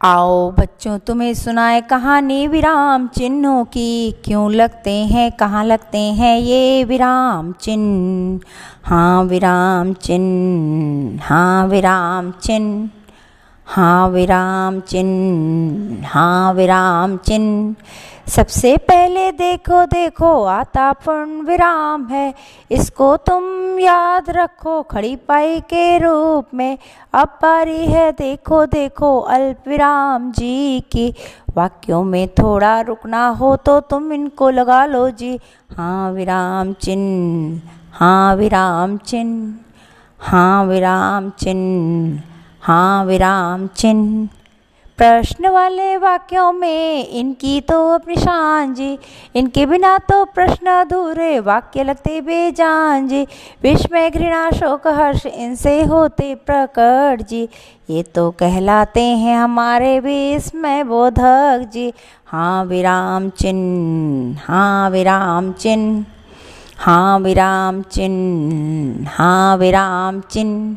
आओ बच्चों, तुम्हें सुनाए कहानी विराम चिन्हों की। क्यों लगते हैं, कहाँ लगते हैं ये विराम चिन्ह? हाँ विराम चिन्ह हाँ विराम चिन्ह हाँ विराम चिन्ह हाँ विराम चिन्ह। सबसे पहले देखो देखो आता पूर्ण विराम है। इसको तुम याद रखो, खड़ी पाई के रूप में। अब पारी है, देखो देखो, अल्प विराम जी की। वाक्यों में थोड़ा रुकना हो तो तुम इनको लगा लो जी। हाँ विराम चिन्ह हाँ विराम चिन्ह हाँ विराम चिन्ह हाँ विराम चिन्ह। प्रश्न वाले वाक्यों में, इनकी तो अपनी शान जी, इनके बिना तो प्रश्न अधूरे वाक्य लगते बेजान जी। विश्व घृणा, शोक, हर्ष, इनसे होते प्रकट जी। ये तो कहलाते हैं हमारे विष में बोधक जी। हाँ विराम चिन्ह हाँ विराम चिन्ह हाँ विराम चिन्ह हाँ विराम चिन्ह।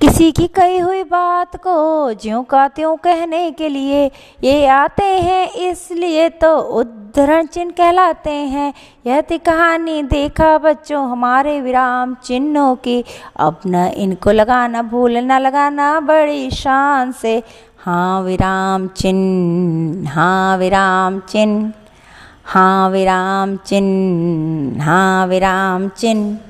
किसी की कही हुई बात को ज्यों का त्यों कहने के लिए ये आते हैं, इसलिए तो उद्धरण चिन्ह कहलाते हैं। यह थी कहानी, देखा बच्चों हमारे विराम चिन्हों की। अब न इनको लगाना, भूल न लगाना बड़ी शान से। हाँ विराम चिन्ह हाँ विराम चिन्ह हाँ विराम चिन्ह हाँ विराम चिन्ह।